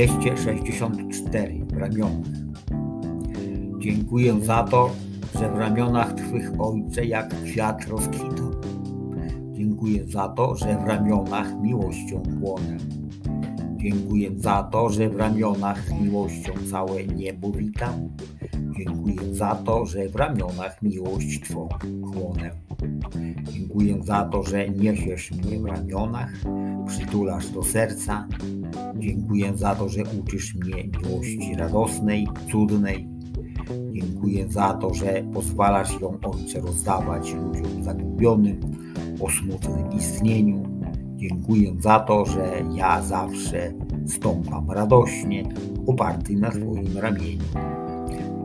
Dwieście sześćdziesiąt cztery w ramionach. Dziękuję za to, że w ramionach Twych Ojcze jak kwiat rozkwitał. Dziękuję za to, że w ramionach miłością płonę. Dziękuję za to, że w ramionach miłością całe niebo witam. Dziękuję za to, że w ramionach miłość Twą chłonę. Dziękuję za to, że niesiesz mnie w ramionach, przytulasz do serca. Dziękuję za to, że uczysz mnie miłości radosnej, cudnej. Dziękuję za to, że pozwalasz ją Ojcze rozdawać ludziom zagubionym o smutnym istnieniu. Dziękuję za to, że ja zawsze stąpam radośnie, oparty na Twoim ramieniu.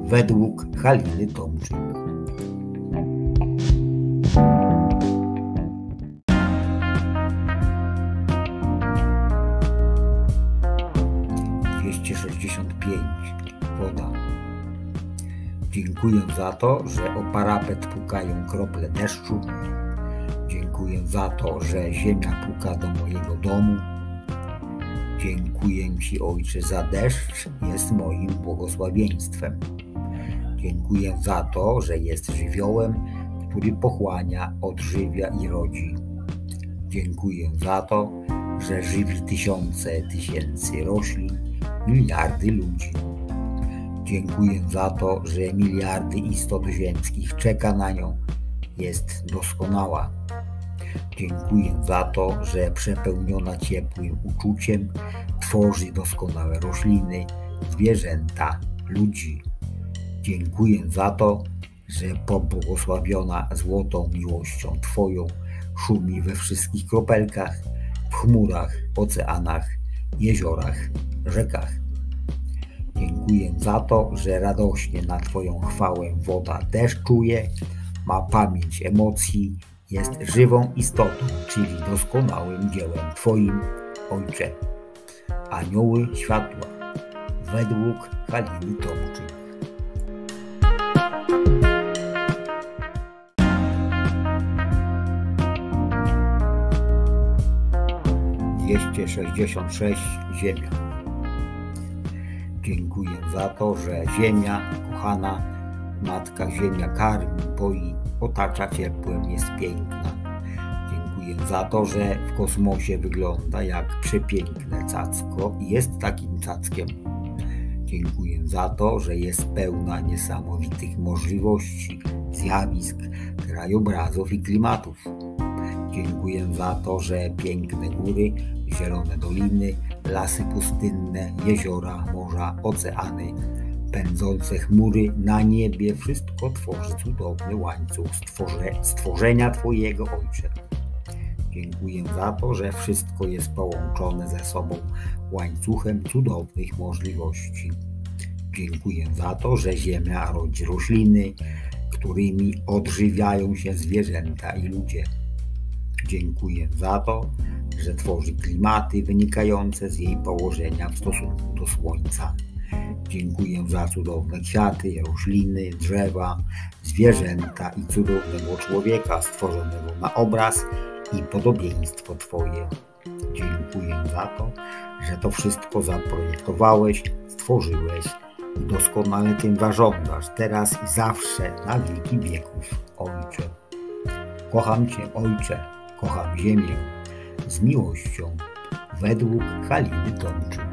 Według Haliny Tomczyk. Dziękuję za to, że o parapet pukają krople deszczu. Dziękuję za to, że ziemia puka do mojego domu. Dziękuję Ci, Ojcze, za deszcz, jest moim błogosławieństwem. Dziękuję za to, że jest żywiołem, który pochłania, odżywia i rodzi. Dziękuję za to, że żywi tysiące tysięcy roślin, miliardy ludzi. Dziękuję za to, że miliardy istot ziemskich czeka na nią. Jest doskonała. Dziękuję za to, że przepełniona ciepłym uczuciem tworzy doskonałe rośliny, zwierzęta, ludzi. Dziękuję za to, że pobłogosławiona złotą miłością Twoją szumi we wszystkich kropelkach, w chmurach, oceanach, jeziorach, rzekach. Dziękuję za to, że radośnie na Twoją chwałę woda deszczuje, ma pamięć emocji, jest żywą istotą, czyli doskonałym dziełem Twoim, Ojcze. Anioły światła, według Haliny Tomczyk. Dwieście sześćdziesiąt sześć Ziemia. Dziękuję za to, że Ziemia, kochana Matka Ziemia karmi, poi, otacza ciepłem, jest piękna. Dziękuję za to, że w kosmosie wygląda jak przepiękne cacko i jest takim cackiem. Dziękuję za to, że jest pełna niesamowitych możliwości, zjawisk, krajobrazów i klimatów. Dziękuję za to, że piękne góry, zielone doliny, lasy pustynne, jeziora, morza, oceany, pędzące chmury na niebie, wszystko tworzy cudowny łańcuch stworze, stworzenia Twojego Ojcze. Dziękuję za to, że wszystko jest połączone ze sobą łańcuchem cudownych możliwości. Dziękuję za to, że Ziemia rodzi rośliny, którymi odżywiają się zwierzęta i ludzie. Dziękuję za to, że tworzy klimaty wynikające z jej położenia w stosunku do Słońca. Dziękuję za cudowne kwiaty, rośliny, drzewa, zwierzęta i cudownego człowieka stworzonego na obraz i podobieństwo Twoje. Dziękuję za to, że to wszystko zaprojektowałeś, stworzyłeś i doskonale tym zarządzasz teraz i zawsze na wieki wieków, Ojcze. Kocham Cię, Ojcze, Kocham Ziemię z miłością według Haliny Tomczyk.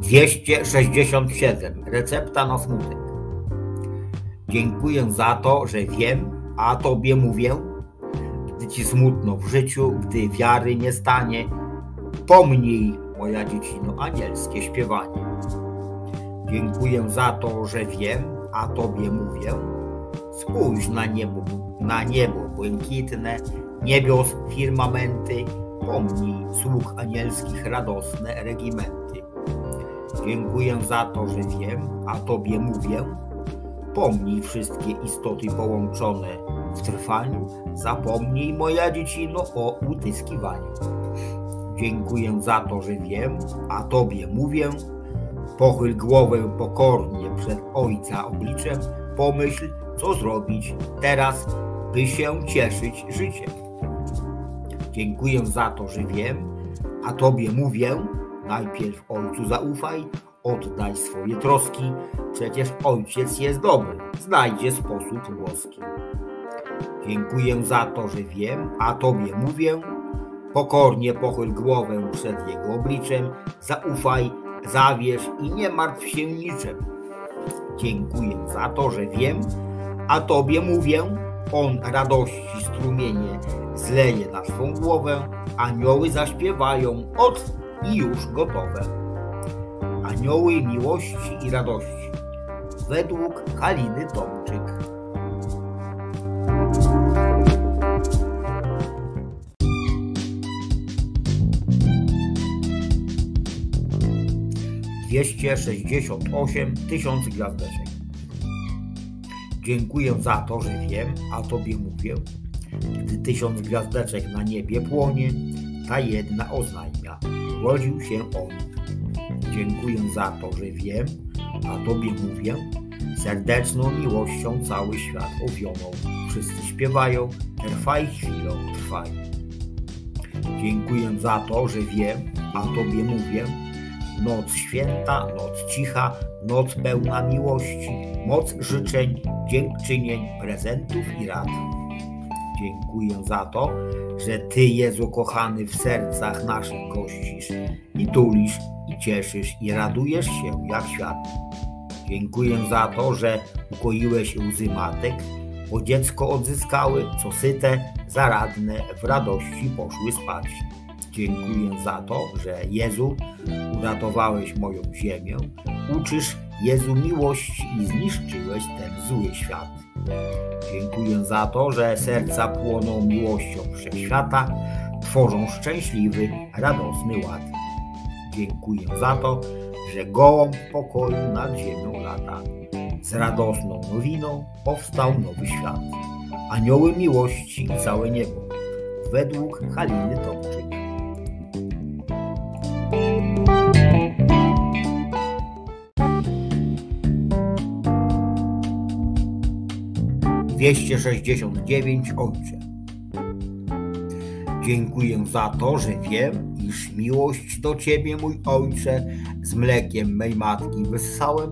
Dwieście sześćdziesiąt siedem. Recepta na smutek. Dziękuję za to, że wiem, a tobie mówię, gdy ci smutno w życiu, gdy wiary nie stanie, pomnij, moja dziecino, anielskie śpiewanie. Dziękuję za to, że wiem, a Tobie mówię, spójrz na niebo, na niebo błękitne, niebios firmamenty, pomnij sług anielskich radosne regimenty. Dziękuję za to, że wiem, a Tobie mówię, Pomnij wszystkie istoty połączone w trwaniu, zapomnij, moja dziecino, o utyskiwaniu. Dziękuję za to, że wiem, a Tobie mówię. Pochyl głowę pokornie przed Ojca obliczem, pomyśl, co zrobić teraz, by się cieszyć życiem. Dziękuję za to, że wiem, a Tobie mówię. Najpierw Ojcu zaufaj, Oddaj swoje troski, przecież ojciec jest dobry, znajdzie sposób łoski. Dziękuję za to, że wiem, a tobie mówię. Pokornie pochyl głowę przed jego obliczem, zaufaj, zawierz i nie martw się niczym. Dziękuję za to, że wiem, a tobie mówię. On radości strumienie zleje na swą głowę, anioły zaśpiewają od i już gotowe anioły miłości i radości według Haliny Tomczyk. Dwieście sześćdziesiąt osiem tysiąc gwiazdeczek. Dziękuję za to, że wiem, a Tobie mówię. Gdy tysiąc gwiazdeczek na niebie płonie, ta jedna oznajmia, rodził się on. Dziękuję za to, że wiem, a Tobie mówię. Serdeczną miłością cały świat owionął. Wszyscy śpiewają, trwaj chwilą, trwaj. Dziękuję za to, że wiem, a Tobie mówię. Noc święta, noc cicha, noc pełna miłości, moc życzeń, dziękczynień, prezentów i rad. Dziękuję za to, że Ty, Jezu kochany, w sercach naszych gościsz i tulisz i cieszysz i radujesz się jak świat. Dziękuję za to, że ukoiłeś łzy matek, bo dziecko odzyskały, co syte, zaradne, w radości poszły spać dziękuję za to, że Jezu uratowałeś moją ziemię, uczysz Jezu miłość i zniszczyłeś ten zły świat. Dziękuję za to, że serca płoną miłością wszechświata, tworzą szczęśliwy, radosny ład. Dziękuję za to, że gołąb pokoju nad ziemią lata. Z radosną nowiną powstał nowy świat. Anioły miłości i całe niebo według Haliny Tomczyk. 269 Ojcze. Dziękuję za to, że wiem, iż miłość do Ciebie, mój Ojcze, z mlekiem mej matki wyssałem.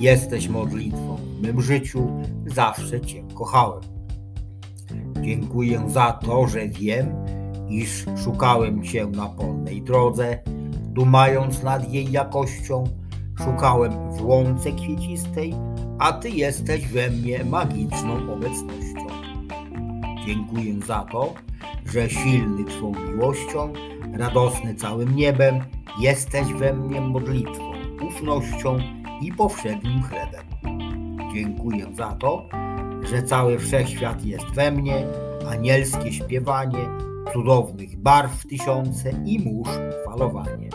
Jesteś modlitwą w mym życiu, zawsze Cię kochałem. Dziękuję za to, że wiem, iż szukałem Cię na polnej drodze, dumając nad jej jakością, szukałem w łące kwiecistej, a Ty jesteś we mnie magiczną obecnością. Dziękuję za to, że silny Twą miłością, radosny całym niebem, jesteś we mnie modlitwą, ufnością i powszednim chlebem. Dziękuję za to, że cały wszechświat jest we mnie, anielskie śpiewanie, cudownych barw tysiące i mórz falowanie.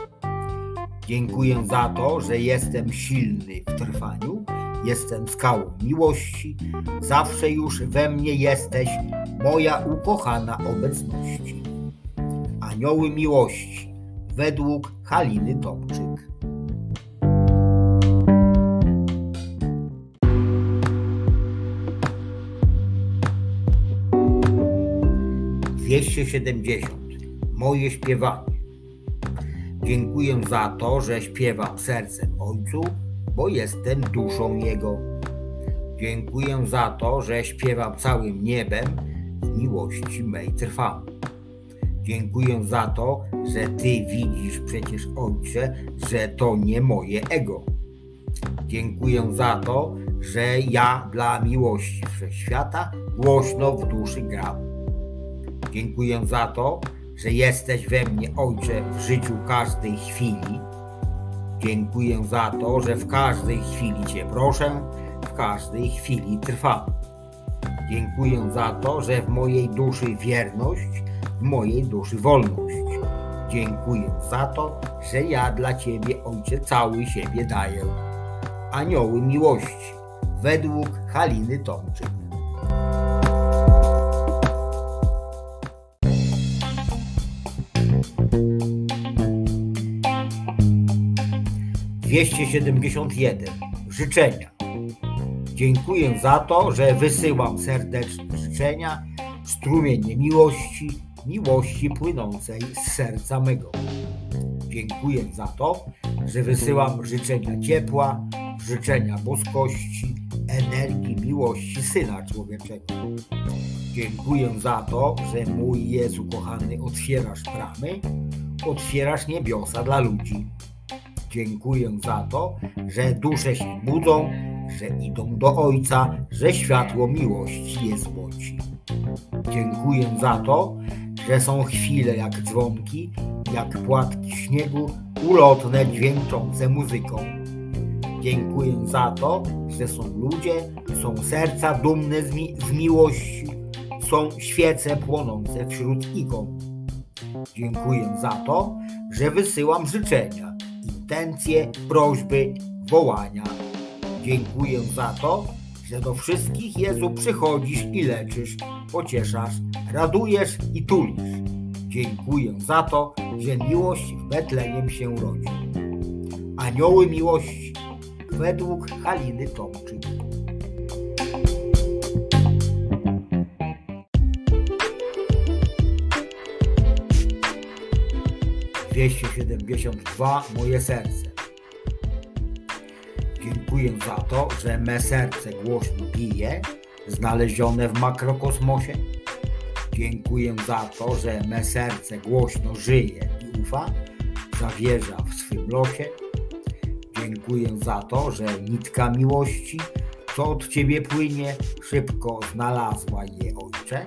Dziękuję za to, że jestem silny w trwaniu, jestem skałą miłości, zawsze już we mnie jesteś, moja ukochana obecności. Anioły miłości według Haliny Tomczyk. Dwieście siedemdziesiąt. Moje śpiewanie. Dziękuję za to, że śpiewam sercem Ojcu, bo jestem duszą Jego. Dziękuję za to, że śpiewam całym niebem, w miłości mej trwam. Dziękuję za to, że Ty widzisz przecież, Ojcze, że to nie moje ego. Dziękuję za to, że ja dla miłości wszechświata głośno w duszy gram. Dziękuję za to, że jesteś we mnie, Ojcze, w życiu każdej chwili. Dziękuję za to, że w każdej chwili Cię proszę, w każdej chwili trwam. Dziękuję za to, że w mojej duszy wierność, w mojej duszy wolność. Dziękuję za to, że ja dla Ciebie, Ojcze, cały siebie daję. Anioły miłości, według Haliny Tomczyk. Dwieście siedemdziesiąt jeden. Życzenia. Dziękuję za to, że wysyłam serdeczne życzenia, strumienie miłości, miłości płynącej z serca mego. Dziękuję za to, że wysyłam życzenia ciepła, życzenia boskości, energii miłości Syna Człowieczego. Dziękuję za to, że mój Jezu kochany otwierasz bramy, otwierasz niebiosa dla ludzi. Dziękuję za to, że dusze się budzą, że idą do Ojca, że światło miłości je złoci. Dziękuję za to, że są chwile jak dzwonki, jak płatki śniegu, ulotne, dźwięczące muzyką. Dziękuję za to, że są ludzie, są serca dumne z, mi z miłości, są świece płonące wśród ikon. Dziękuję za to, że wysyłam życzenia, intencje, prośby, wołania. Dziękuję za to, że do wszystkich Jezu przychodzisz i leczysz, pocieszasz, radujesz i tulisz. Dziękuję za to, że miłość w Betlejem się rodzi. Anioły miłości według Haliny Tomczyk. Dwieście siedemdziesiąt dwa moje serce. Dziękuję za to, że me serce głośno bije, znalezione w makrokosmosie. Dziękuję za to, że me serce głośno żyje i ufa, zawierza w swym losie. Dziękuję za to, że nitka miłości, co od Ciebie płynie, szybko znalazła je Ojcze.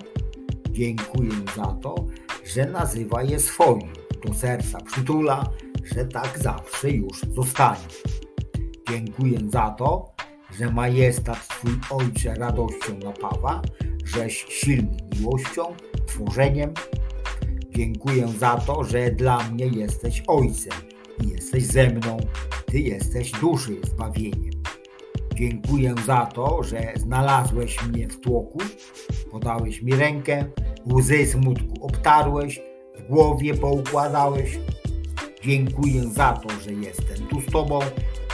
Dziękuję za to, że nazywa je swoim, do serca przytula, że tak zawsze już zostanie. Dziękuję za to, że majestat Twój Ojcze radością napawa, żeś silny miłością, tworzeniem. Dziękuję za to, że dla mnie jesteś Ojcem i jesteś ze mną. Ty jesteś duszy zbawieniem. Dziękuję za to, że znalazłeś mnie w tłoku, podałeś mi rękę, łzy smutku obtarłeś, w głowie poukładałeś. Dziękuję za to, że jestem tu z Tobą,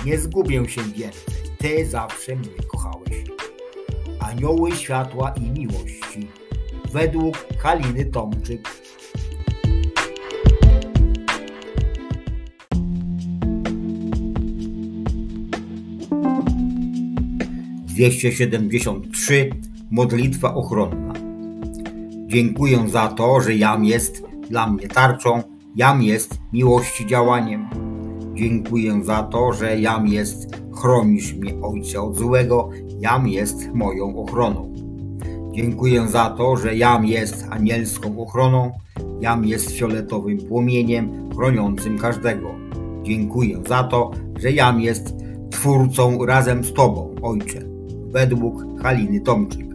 nie zgubię się więcej. Ty zawsze mnie kochałeś. Anioły światła i miłości. Według Haliny Tomczyk. Dwieście siedemdziesiąt trzy Modlitwa ochronna. Dziękuję za to, że jam jest dla mnie tarczą, jam jest miłości działaniem. Dziękuję za to, że jam jest, chronisz mnie Ojcze od złego, jam jest moją ochroną. Dziękuję za to, że jam jest anielską ochroną, jam jest fioletowym płomieniem chroniącym każdego. Dziękuję za to, że jam jest Twórcą razem z Tobą, Ojcze, według Haliny Tomczyk.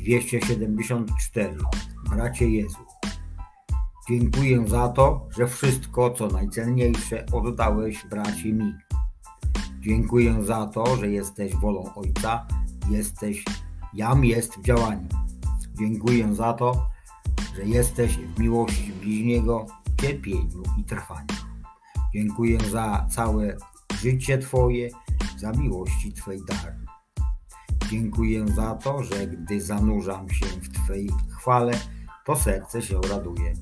Dwieście siedemdziesiąt cztery. Bracie Jezu. Dziękuję za to, że wszystko, co najcenniejsze, oddałeś bracie mi. Dziękuję za to, że jesteś wolą Ojca, jesteś, jam jest w działaniu. Dziękuję za to, że jesteś w miłości bliźniego, cierpieniu i trwaniu. Dziękuję za całe życie Twoje, za miłości Twej dar. Dziękuję za to, że gdy zanurzam się w Twej chwale, to serce się raduje.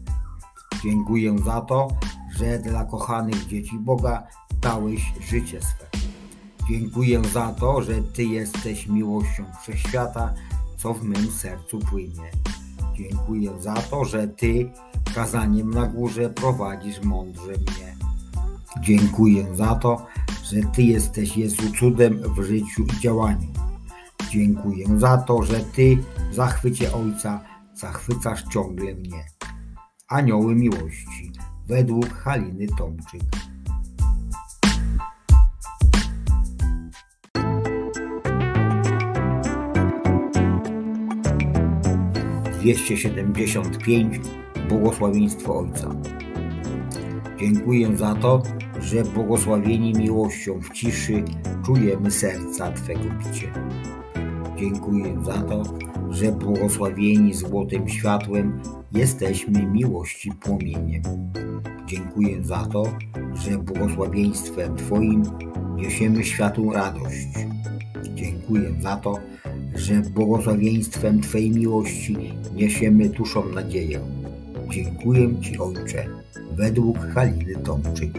Dziękuję za to, że dla kochanych dzieci Boga dałeś życie swe. Dziękuję za to, że Ty jesteś miłością wszechświata, co w mym sercu płynie. Dziękuję za to, że Ty kazaniem na górze prowadzisz mądrze mnie. Dziękuję za to, że Ty jesteś Jezu cudem w życiu i działaniu. Dziękuję za to, że Ty zachwycie Ojca zachwycasz ciągle mnie. Anioły miłości według Haliny Tomczyk. Dwieście siedemdziesiąt pięć Błogosławieństwo Ojca. Dziękuję za to, że błogosławieni miłością w ciszy czujemy serca Twego bicie. Dziękuję za to, że błogosławieni złotym światłem jesteśmy miłości płomieniem. Dziękuję za to, że błogosławieństwem Twoim niesiemy światu radość. Dziękuję za to, że błogosławieństwem Twojej miłości niesiemy duszom nadzieję. Dziękuję Ci, Ojcze, według Haliny Tomczyk.